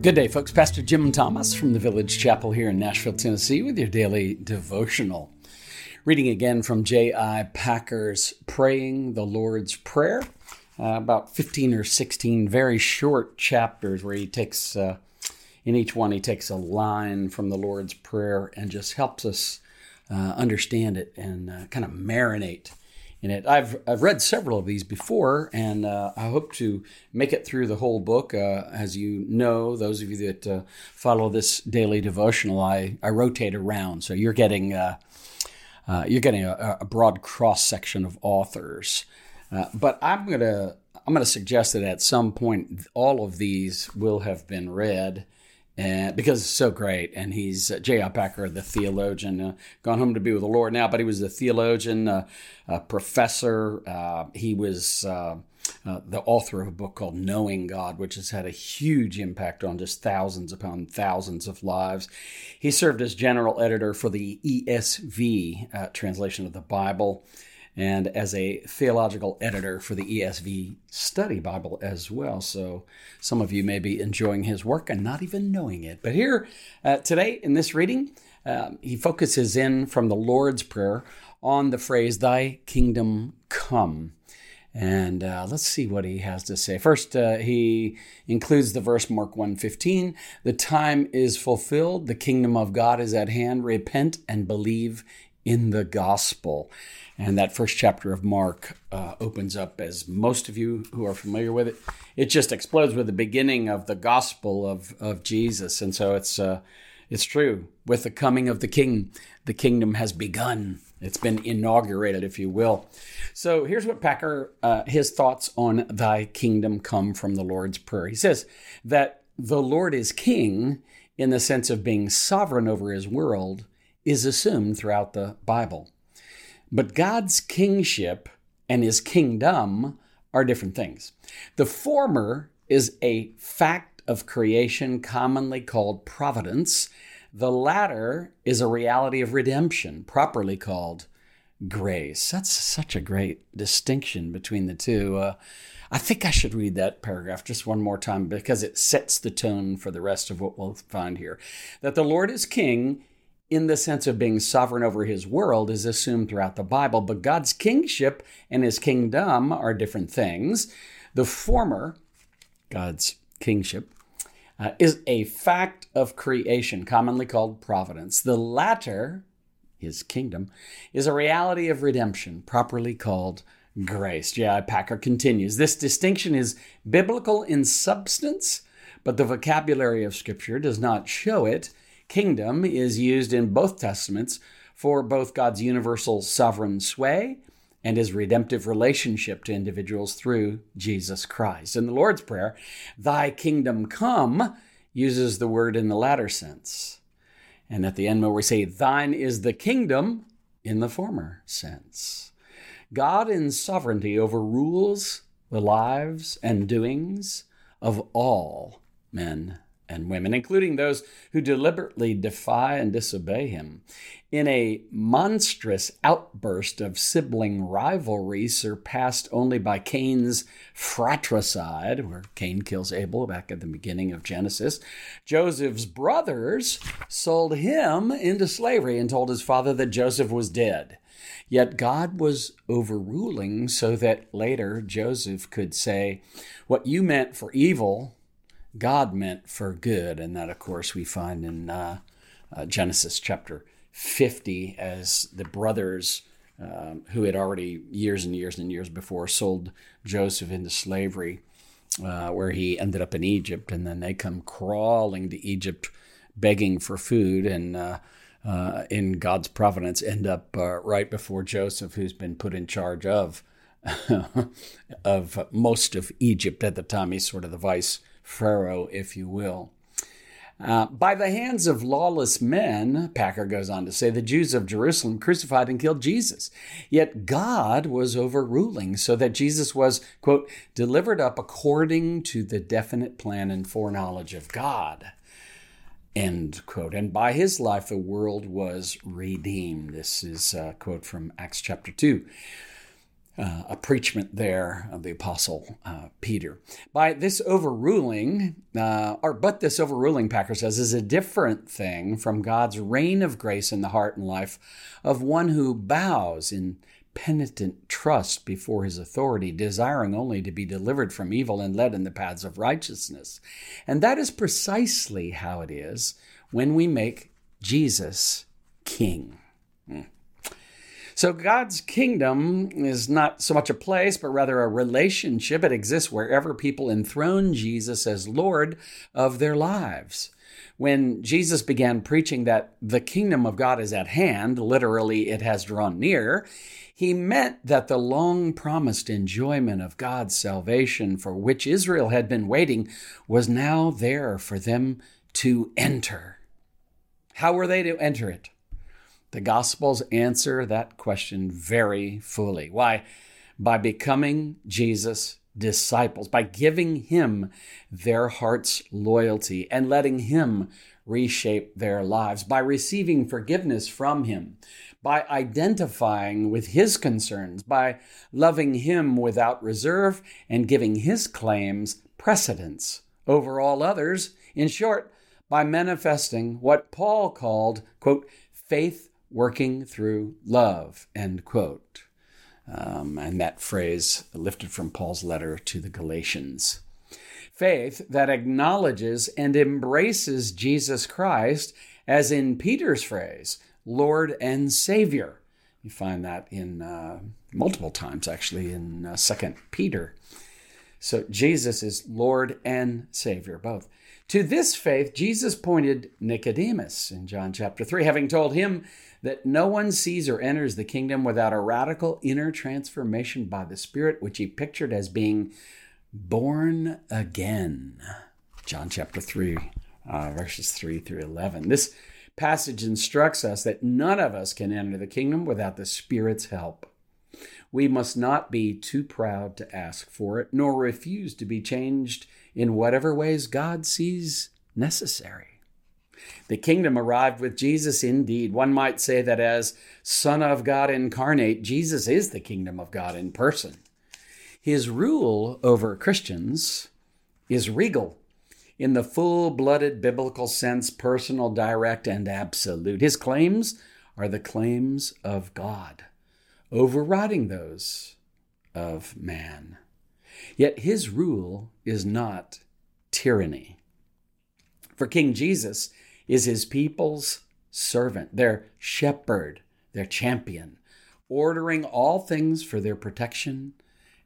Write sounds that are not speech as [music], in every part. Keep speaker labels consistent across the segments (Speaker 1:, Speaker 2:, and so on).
Speaker 1: Good day, folks. Pastor Jim Thomas from the Village Chapel here in Nashville, Tennessee, with your daily devotional. Reading again from J.I. Packer's Praying the Lord's Prayer, uh, about 15 or 16 very short chapters where he takes, uh, in each one, he takes a line from the Lord's Prayer and just helps us uh, understand it and uh, kind of marinate in it. I've, I've read several of these before, and uh, I hope to make it through the whole book. Uh, as you know, those of you that uh, follow this daily devotional, I, I rotate around, so you're getting uh, uh, you're getting a, a broad cross section of authors. Uh, but I'm gonna I'm gonna suggest that at some point all of these will have been read and because it's so great. And he's uh, J.I. Packer, the theologian, uh, gone home to be with the Lord now, but he was a theologian, uh, a professor. Uh, he was uh, uh, the author of a book called Knowing God, which has had a huge impact on just thousands upon thousands of lives. He served as general editor for the ESV translation of the Bible and as a theological editor for the ESV Study Bible as well. So some of you may be enjoying his work and not even knowing it. But here uh, today in this reading, um, he focuses in from the Lord's Prayer on the phrase, Thy kingdom come. And uh, let's see what he has to say. First, uh, he includes the verse Mark 1:15, "The time is fulfilled, the kingdom of God is at hand. Repent and believe in the gospel." And that first chapter of Mark uh, opens up, as most of you who are familiar with it, it just explodes with the beginning of the gospel of, of Jesus. And so it's, uh, it's true. With the coming of the king, the kingdom has begun. It's been inaugurated, if you will. So here's what Packer, uh, his thoughts on thy kingdom come from the Lord's Prayer. He says that the Lord is king in the sense of being sovereign over his world is assumed throughout the Bible. But God's kingship and his kingdom are different things. The former is a fact of creation commonly called providence. The latter is a reality of redemption, properly called grace. That's such a great distinction between the two. Uh, I think I should read that paragraph just one more time because it sets the tone for the rest of what we'll find here. That the Lord is king in the sense of being sovereign over his world is assumed throughout the Bible, but God's kingship and his kingdom are different things. The former, God's kingship, uh, is a fact of creation, commonly called providence. The latter, his kingdom, is a reality of redemption, properly called grace. J.I. Packer continues This distinction is biblical in substance, but the vocabulary of Scripture does not show it kingdom is used in both testaments for both God's universal sovereign sway and his redemptive relationship to individuals through Jesus Christ. In the Lord's Prayer, Thy kingdom come uses the word in the latter sense. And at the end, where we say, Thine is the kingdom in the former sense. God in sovereignty overrules the lives and doings of all men and women, including those who deliberately defy and disobey him. In a monstrous outburst of sibling rivalry surpassed only by Cain's fratricide, where Cain kills Abel back at the beginning of Genesis, Joseph's brothers sold him into slavery and told his father that Joseph was dead. Yet God was overruling so that later Joseph could say, What you meant for evil, God meant for good. And that, of course, we find in uh, uh, Genesis chapter 50 as the brothers um, who had already years and years and years before sold Joseph into slavery, uh, where he ended up in Egypt. And then they come crawling to Egypt begging for food. And uh, uh, in God's providence, end up uh, right before Joseph, who's been put in charge of. [laughs] of most of Egypt at the time. He's sort of the vice Pharaoh, if you will. Uh, by the hands of lawless men, Packer goes on to say, the Jews of Jerusalem crucified and killed Jesus. Yet God was overruling so that Jesus was, quote, delivered up according to the definite plan and foreknowledge of God. End quote. And by his life, the world was redeemed. This is a quote from Acts chapter 2. Uh, a preachment there of the apostle uh, Peter. By this overruling, uh, or but this overruling, Packer says, is a different thing from God's reign of grace in the heart and life of one who bows in penitent trust before his authority, desiring only to be delivered from evil and led in the paths of righteousness. And that is precisely how it is when we make Jesus king. So God's kingdom is not so much a place, but rather a relationship. It exists wherever people enthrone Jesus as Lord of their lives. When Jesus began preaching that the kingdom of God is at hand, literally, it has drawn near, he meant that the long promised enjoyment of God's salvation for which Israel had been waiting was now there for them to enter. How were they to enter it? The Gospels answer that question very fully. Why? By becoming Jesus' disciples, by giving Him their heart's loyalty and letting Him reshape their lives, by receiving forgiveness from Him, by identifying with His concerns, by loving Him without reserve and giving His claims precedence over all others. In short, by manifesting what Paul called, quote, faith working through love, end quote. Um, and that phrase lifted from Paul's letter to the Galatians. Faith that acknowledges and embraces Jesus Christ, as in Peter's phrase, Lord and Savior. You find that in uh, multiple times, actually, in uh, Second Peter. So Jesus is Lord and Savior, both. To this faith, Jesus pointed Nicodemus in John chapter 3, having told him that no one sees or enters the kingdom without a radical inner transformation by the Spirit, which he pictured as being born again. John chapter 3, uh, verses 3 through 11. This passage instructs us that none of us can enter the kingdom without the Spirit's help. We must not be too proud to ask for it, nor refuse to be changed in whatever ways God sees necessary. The kingdom arrived with Jesus indeed. One might say that as Son of God incarnate, Jesus is the kingdom of God in person. His rule over Christians is regal in the full blooded biblical sense, personal, direct, and absolute. His claims are the claims of God, overriding those of man. Yet his rule is not tyranny. For King Jesus, is his people's servant, their shepherd, their champion, ordering all things for their protection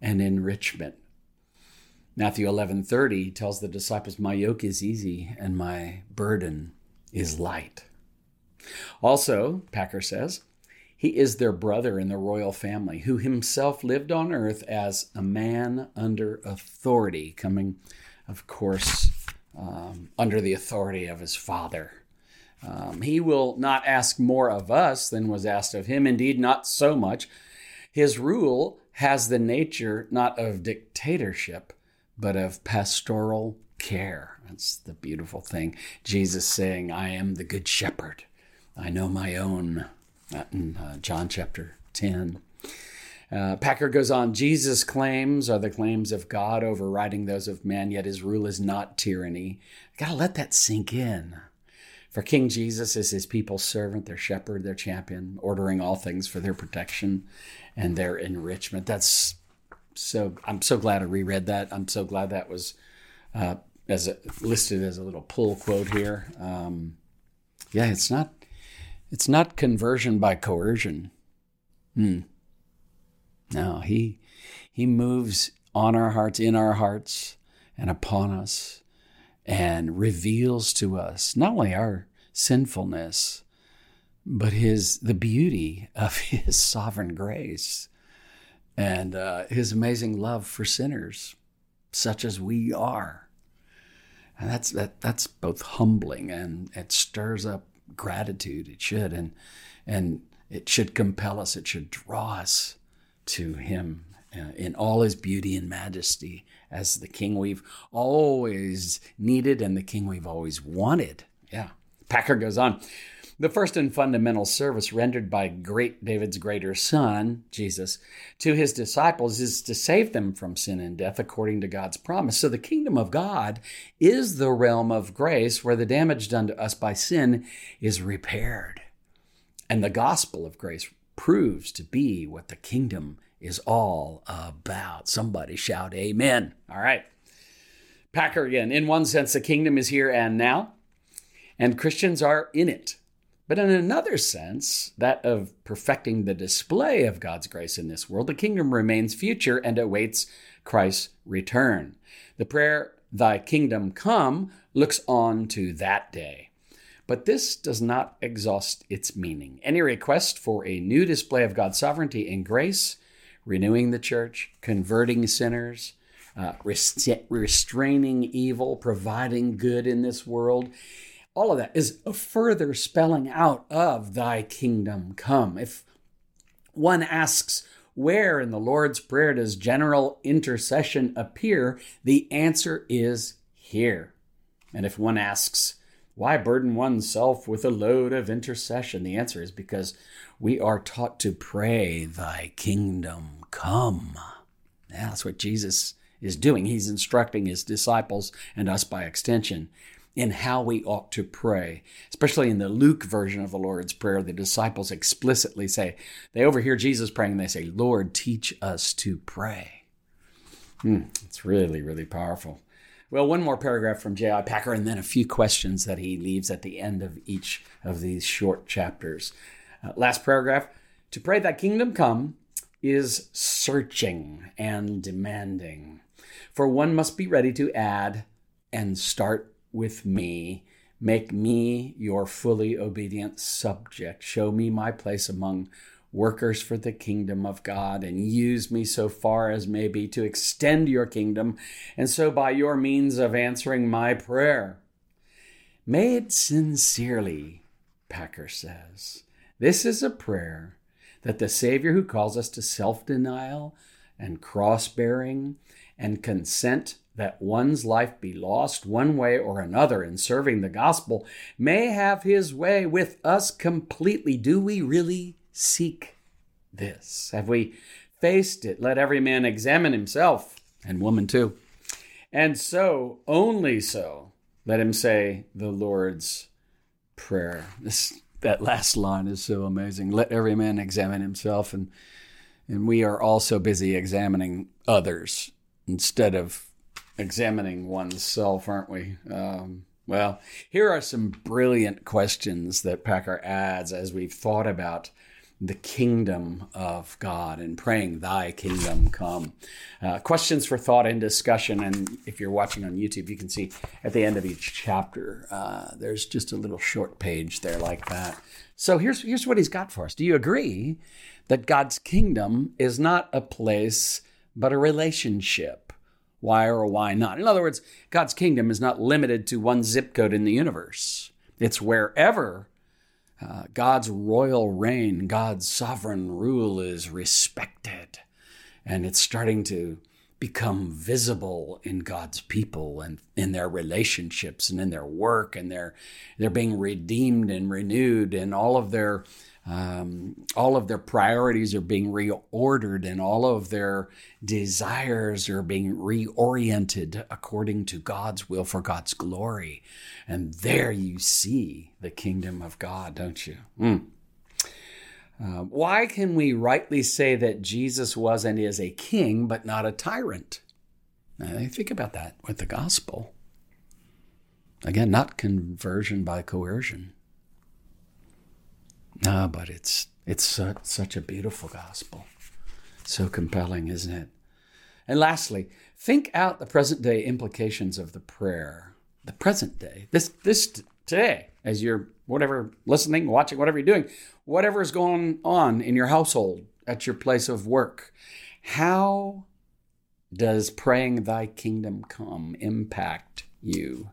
Speaker 1: and enrichment. Matthew 11:30 tells the disciples, "My yoke is easy and my burden is light." Also, Packer says, he is their brother in the royal family, who himself lived on earth as a man under authority, coming, of course, um, under the authority of his Father. Um, he will not ask more of us than was asked of him, indeed, not so much. His rule has the nature not of dictatorship, but of pastoral care. That's the beautiful thing. Jesus saying, I am the good shepherd. I know my own. in uh, John chapter 10. Uh, Packer goes on Jesus' claims are the claims of God overriding those of man, yet his rule is not tyranny. Gotta let that sink in. For King Jesus is his people's servant, their shepherd, their champion, ordering all things for their protection and their enrichment. That's so, I'm so glad I reread that. I'm so glad that was uh, as a, listed as a little pull quote here. Um, yeah, it's not, it's not conversion by coercion. Hmm. No, he he moves on our hearts, in our hearts, and upon us, and reveals to us not only our sinfulness, but his the beauty of [laughs] his sovereign grace and uh, his amazing love for sinners, such as we are. And that's that that's both humbling and it stirs up gratitude. It should and and it should compel us. It should draw us to him uh, in all his beauty and majesty as the king we've always needed and the king we've always wanted. Yeah. Packer goes on. The first and fundamental service rendered by great David's greater son, Jesus, to his disciples is to save them from sin and death according to God's promise. So the kingdom of God is the realm of grace where the damage done to us by sin is repaired. And the gospel of grace proves to be what the kingdom is all about. Somebody shout amen. All right. Packer again. In one sense, the kingdom is here and now, and Christians are in it. But in another sense, that of perfecting the display of God's grace in this world, the kingdom remains future and awaits Christ's return. The prayer, Thy kingdom come, looks on to that day. But this does not exhaust its meaning. Any request for a new display of God's sovereignty and grace, renewing the church, converting sinners, uh, restraining evil, providing good in this world, all of that is a further spelling out of thy kingdom come. If one asks, where in the Lord's Prayer does general intercession appear? The answer is here. And if one asks, why burden oneself with a load of intercession? The answer is because we are taught to pray, Thy kingdom come. Yeah, that's what Jesus is doing. He's instructing his disciples and us by extension in how we ought to pray. Especially in the Luke version of the Lord's Prayer, the disciples explicitly say, they overhear Jesus praying and they say, Lord, teach us to pray. Hmm, it's really, really powerful. Well, one more paragraph from J.I. Packer and then a few questions that he leaves at the end of each of these short chapters. Uh, last paragraph To pray that kingdom come is searching and demanding, for one must be ready to add and start with me. Make me your fully obedient subject. Show me my place among workers for the kingdom of God, and use me so far as may be to extend your kingdom, and so by your means of answering my prayer. Made sincerely, Packer says. This is a prayer that the Savior who calls us to self denial and cross bearing and consent that one's life be lost one way or another in serving the gospel may have his way with us completely. Do we really seek this? Have we faced it? Let every man examine himself, and woman too. And so, only so, let him say the Lord's Prayer. This that last line is so amazing. Let every man examine himself, and and we are also busy examining others instead of examining oneself, aren't we? Um, well, here are some brilliant questions that Packer adds as we've thought about the kingdom of God and praying, Thy kingdom come. Uh, questions for thought and discussion. And if you're watching on YouTube, you can see at the end of each chapter, uh, there's just a little short page there like that. So here's, here's what he's got for us. Do you agree that God's kingdom is not a place, but a relationship? Why or why not? In other words, God's kingdom is not limited to one zip code in the universe. It's wherever uh, God's royal reign, God's sovereign rule is respected. And it's starting to become visible in God's people and in their relationships and in their work and they're they're being redeemed and renewed and all of their um, all of their priorities are being reordered and all of their desires are being reoriented according to God's will for God's glory. And there you see the kingdom of God, don't you? Mm. Uh, why can we rightly say that Jesus was and is a king, but not a tyrant? Now, think about that with the gospel. Again, not conversion by coercion. No, but it's it's such, such a beautiful gospel. So compelling, isn't it? And lastly, think out the present day implications of the prayer. The present day. This this today, as you're whatever listening, watching, whatever you're doing, whatever is going on in your household, at your place of work. How does praying thy kingdom come impact you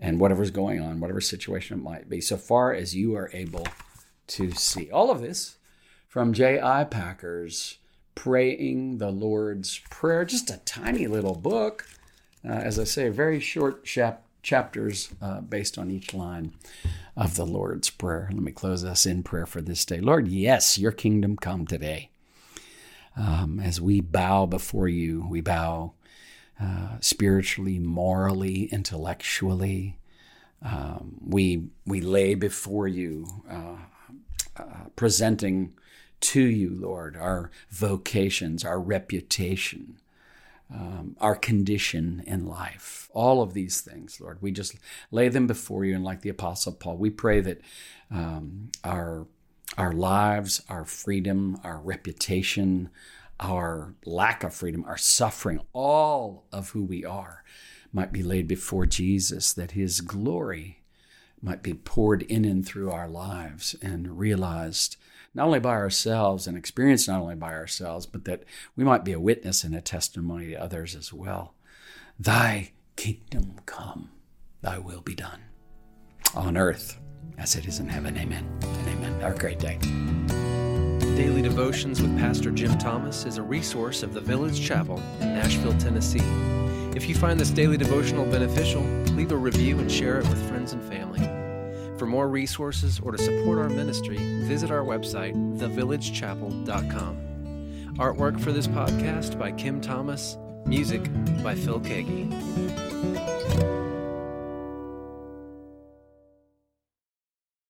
Speaker 1: and whatever's going on, whatever situation it might be, so far as you are able to see. All of this from J.I. Packer's Praying the Lord's Prayer, just a tiny little book. Uh, as I say, very short chap- chapters uh, based on each line of the Lord's Prayer. Let me close us in prayer for this day. Lord, yes, your kingdom come today. Um, as we bow before you, we bow uh, spiritually, morally, intellectually. Um, we we lay before you, uh, presenting to you, Lord, our vocations, our reputation, um, our condition in life. All of these things, Lord, we just lay them before you. And like the Apostle Paul, we pray that um, our our lives, our freedom, our reputation, our lack of freedom, our suffering, all of who we are might be laid before Jesus, that his glory might be poured in and through our lives and realized not only by ourselves and experienced not only by ourselves, but that we might be a witness and a testimony to others as well. Thy kingdom come, thy will be done on earth as it is in heaven. Amen amen. Have a great day.
Speaker 2: Daily Devotions with Pastor Jim Thomas is a resource of the Village Chapel in Nashville, Tennessee. If you find this daily devotional beneficial, leave a review and share it with friends and family. For more resources or to support our ministry, visit our website, thevillagechapel.com. Artwork for this podcast by Kim Thomas, music by Phil Keaggy.